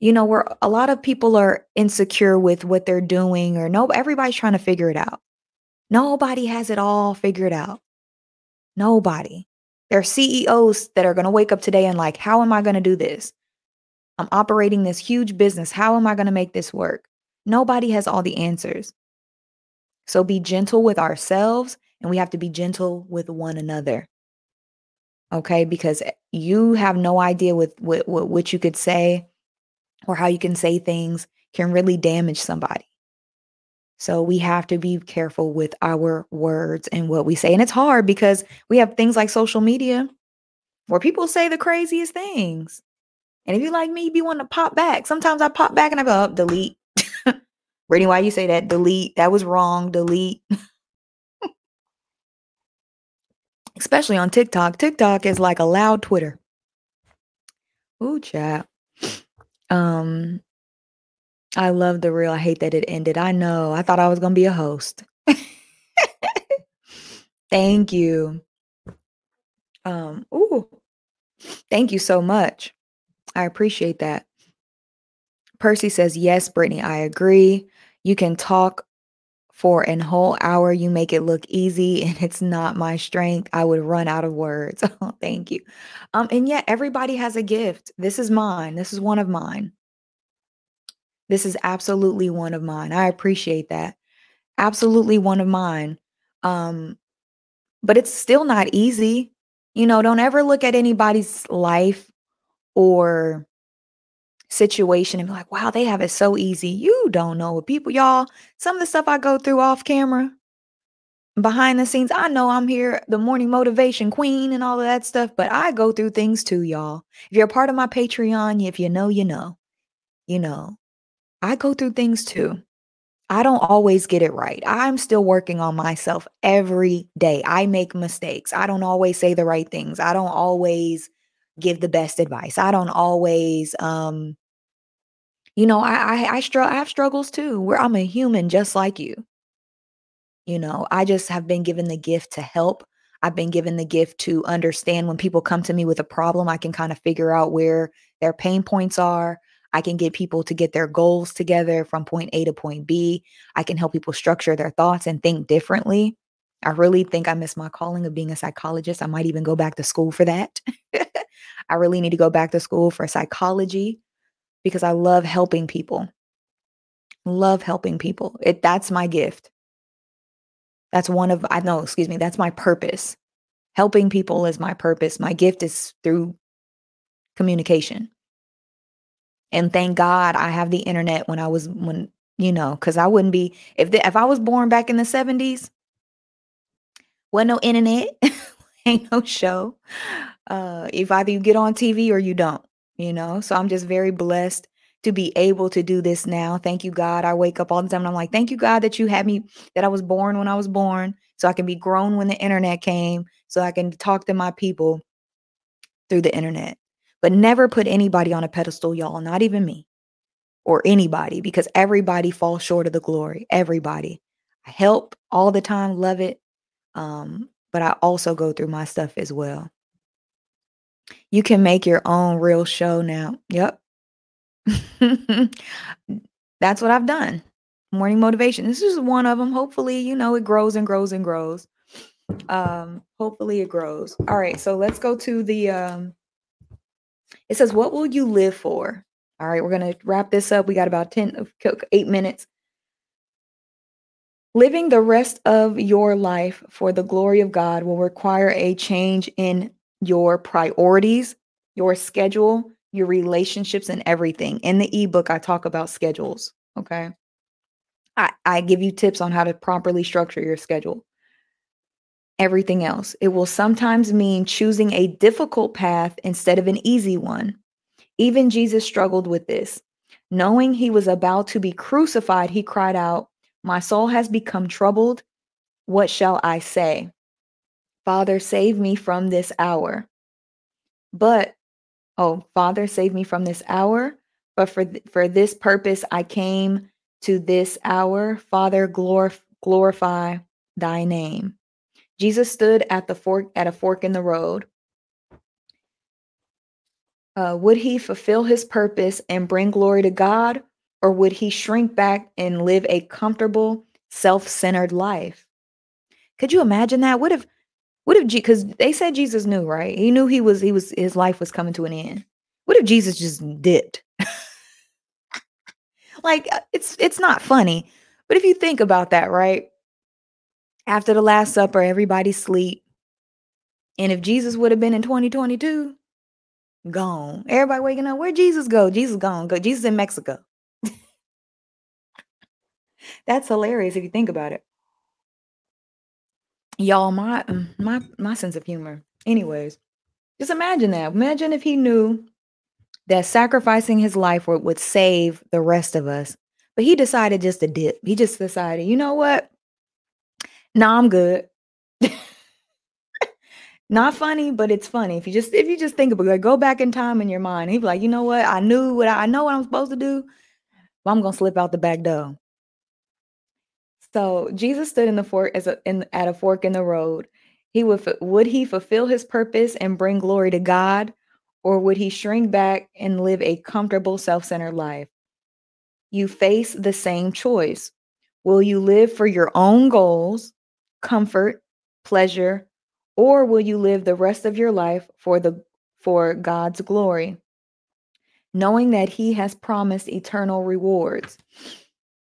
you know, where a lot of people are insecure with what they're doing or no, everybody's trying to figure it out. Nobody has it all figured out. Nobody. There are CEOs that are going to wake up today and like, how am I going to do this? I'm operating this huge business. How am I going to make this work? Nobody has all the answers. So be gentle with ourselves and we have to be gentle with one another. Okay, because eh, you have no idea with what, what, what you could say or how you can say things can really damage somebody. So we have to be careful with our words and what we say. And it's hard because we have things like social media where people say the craziest things. And if you like me, be wanting to pop back. Sometimes I pop back and I go, oh, delete. [LAUGHS] Brittany, why you say that? Delete. That was wrong. Delete. [LAUGHS] Especially on TikTok. TikTok is like a loud Twitter. Ooh, chat. Um, I love the real. I hate that it ended. I know. I thought I was going to be a host. [LAUGHS] Thank you. Um, ooh. Thank you so much. I appreciate that. Percy says, Yes, Brittany, I agree. You can talk for an whole hour. You make it look easy, [LAUGHS] and it's not my strength. I would run out of words. [LAUGHS] Thank you. Um, and yet everybody has a gift. This is mine. This is one of mine. This is absolutely one of mine. I appreciate that. Absolutely one of mine. Um, but it's still not easy. You know, don't ever look at anybody's life or situation and be like, wow, they have it so easy. You don't know what people, y'all, some of the stuff I go through off camera, behind the scenes, I know I'm here, the morning motivation queen and all of that stuff, but I go through things too, y'all. If you're a part of my Patreon, if you know, you know, you know. I go through things too. I don't always get it right. I'm still working on myself every day. I make mistakes. I don't always say the right things. I don't always give the best advice. I don't always um you know, I I I, str- I have struggles too where I'm a human just like you. You know, I just have been given the gift to help. I've been given the gift to understand when people come to me with a problem, I can kind of figure out where their pain points are. I can get people to get their goals together from point A to point B. I can help people structure their thoughts and think differently. I really think I miss my calling of being a psychologist. I might even go back to school for that. [LAUGHS] I really need to go back to school for psychology because I love helping people. Love helping people. It that's my gift. That's one of I know, excuse me, that's my purpose. Helping people is my purpose. My gift is through communication. And thank God I have the internet when I was when you know, cuz I wouldn't be if the, if I was born back in the 70s, wasn't no internet, [LAUGHS] ain't no show. Uh if either you get on TV or you don't, you know. So I'm just very blessed to be able to do this now. Thank you, God. I wake up all the time and I'm like, thank you, God, that you had me, that I was born when I was born, so I can be grown when the internet came, so I can talk to my people through the internet. But never put anybody on a pedestal, y'all, not even me or anybody, because everybody falls short of the glory. Everybody. I help all the time, love it. Um, but I also go through my stuff as well. You can make your own real show now. Yep. [LAUGHS] That's what I've done. Morning motivation. This is one of them. Hopefully, you know, it grows and grows and grows. Um, hopefully it grows. All right, so let's go to the um it says, What will you live for? All right, we're gonna wrap this up. We got about 10 uh, eight minutes. Living the rest of your life for the glory of God will require a change in your priorities, your schedule, your relationships and everything. In the ebook, I talk about schedules. Okay. I, I give you tips on how to properly structure your schedule. Everything else. It will sometimes mean choosing a difficult path instead of an easy one. Even Jesus struggled with this. Knowing he was about to be crucified, he cried out, My soul has become troubled. What shall I say? Father, save me from this hour. But Oh, Father, save me from this hour. But for, th- for this purpose I came to this hour. Father, glorif- glorify thy name. Jesus stood at the fork at a fork in the road. Uh, would he fulfill his purpose and bring glory to God, or would he shrink back and live a comfortable, self-centered life? Could you imagine that? What if what if because they said Jesus knew, right? He knew he was he was his life was coming to an end. What if Jesus just dipped? [LAUGHS] like uh, it's it's not funny, but if you think about that, right? After the Last Supper, everybody sleep, and if Jesus would have been in 2022, gone. Everybody waking up. Where Jesus go? Jesus gone. Go. Jesus in Mexico. [LAUGHS] That's hilarious if you think about it. Y'all, my mm, my my sense of humor. Anyways, just imagine that. Imagine if he knew that sacrificing his life would, would save the rest of us. But he decided just to dip. He just decided, you know what? Nah, I'm good. Not funny, but it's funny. If you just if you just think about it, like, go back in time in your mind, he'd be like, you know what? I knew what I, I know what I'm supposed to do, but I'm gonna slip out the back door. So Jesus stood in the fork as a in at a fork in the road. He would would he fulfill his purpose and bring glory to God, or would he shrink back and live a comfortable, self-centered life? You face the same choice. Will you live for your own goals, comfort, pleasure, or will you live the rest of your life for the for God's glory? Knowing that he has promised eternal rewards.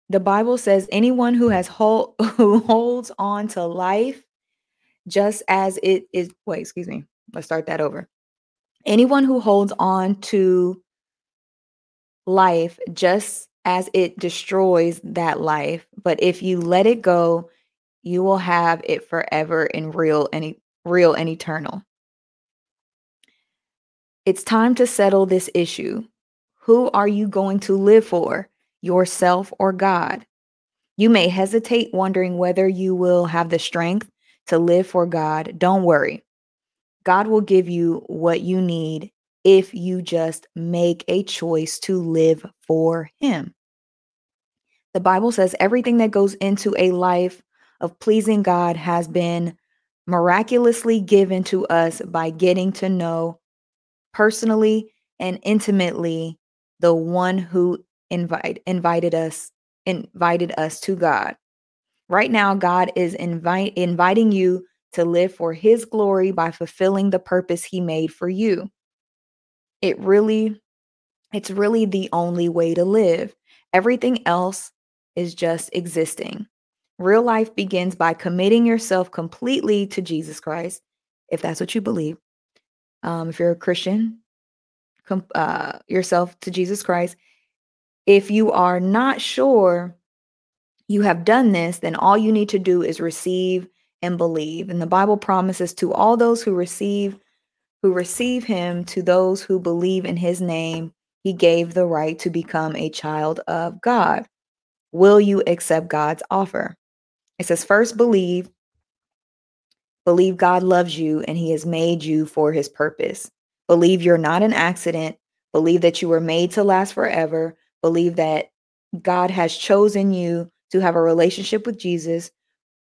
The Bible says anyone who has hold, [LAUGHS] who holds on to life just as it is wait, excuse me. Let's start that over. Anyone who holds on to life just as it destroys that life, but if you let it go, you will have it forever and real and real and eternal. It's time to settle this issue. Who are you going to live for? yourself, or God. You may hesitate, wondering whether you will have the strength to live for God. Don't worry. God will give you what you need if you just make a choice to live for Him. The Bible says everything that goes into a life of pleasing God has been miraculously given to us by getting to know personally and intimately the one who invite, invited us invited us to God. Right now God is invite, inviting you to live for his glory by fulfilling the purpose he made for you. It really it's really the only way to live. Everything else is just existing. Real life begins by committing yourself completely to Jesus Christ, if that's what you believe. Um, if you're a Christian, uh, yourself to Jesus Christ. If you are not sure you have done this, then all you need to do is receive and believe. And the Bible promises to all those who receive who receive him to those who believe in his name, he gave the right to become a child of God. Will you accept God's offer? It says, first believe, believe God loves you and he has made you for his purpose. Believe you're not an accident. Believe that you were made to last forever. Believe that God has chosen you to have a relationship with Jesus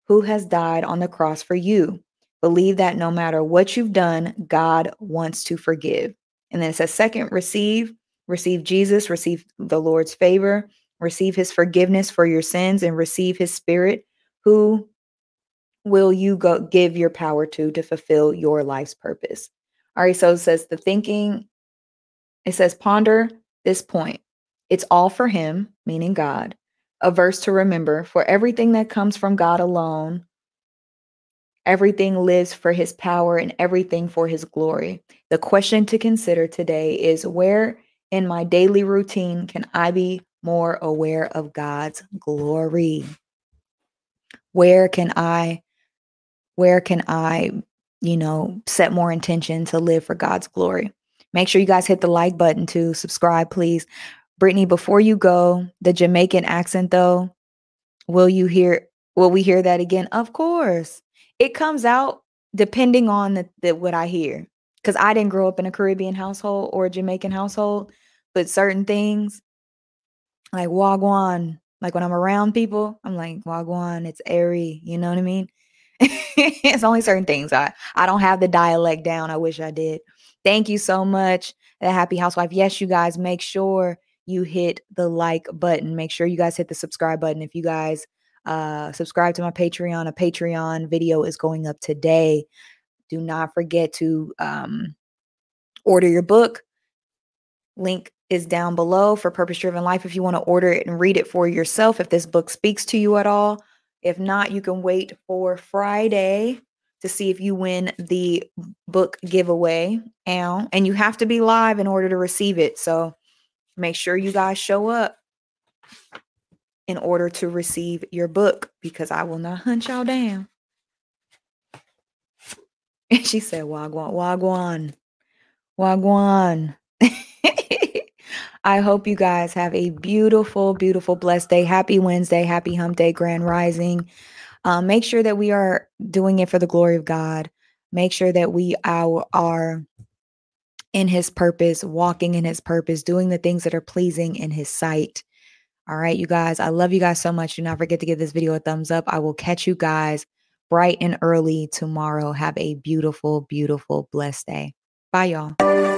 who has died on the cross for you. Believe that no matter what you've done, God wants to forgive. And then it says, second, receive, receive Jesus, receive the Lord's favor, receive his forgiveness for your sins, and receive his spirit, who will you go give your power to to fulfill your life's purpose. All right, so it says the thinking, it says ponder this point. It's all for him, meaning God. A verse to remember for everything that comes from God alone Everything lives for his power and everything for his glory. The question to consider today is where in my daily routine can I be more aware of God's glory? Where can I where can I, you know, set more intention to live for God's glory? Make sure you guys hit the like button to subscribe, please. Brittany, before you go, the Jamaican accent though, will you hear will we hear that again? Of course it comes out depending on the, the what I hear. Because I didn't grow up in a Caribbean household or a Jamaican household, but certain things like Wagwan, like when I'm around people, I'm like, Wagwan, it's airy. You know what I mean? [LAUGHS] it's only certain things. I, I don't have the dialect down. I wish I did. Thank you so much, the happy housewife. Yes, you guys make sure you hit the like button. Make sure you guys hit the subscribe button. If you guys uh, subscribe to my Patreon. A Patreon video is going up today. Do not forget to um, order your book. Link is down below for Purpose Driven Life if you want to order it and read it for yourself if this book speaks to you at all. If not, you can wait for Friday to see if you win the book giveaway. Um, and you have to be live in order to receive it. So make sure you guys show up in order to receive your book because I will not hunt y'all down. [LAUGHS] And she said, Wagwan, Wagwan, Wagwan. I hope you guys have a beautiful, beautiful, blessed day. Happy Wednesday. Happy Hump Day, Grand Rising. Um, make sure that we are doing it for the glory of God. Make sure that we are, are in His purpose, walking in His purpose, doing the things that are pleasing in His sight. All right, you guys, I love you guys so much. Do not forget to give this video a thumbs up. I will catch you guys bright and early tomorrow. Have a beautiful, beautiful, blessed day. Bye, y'all.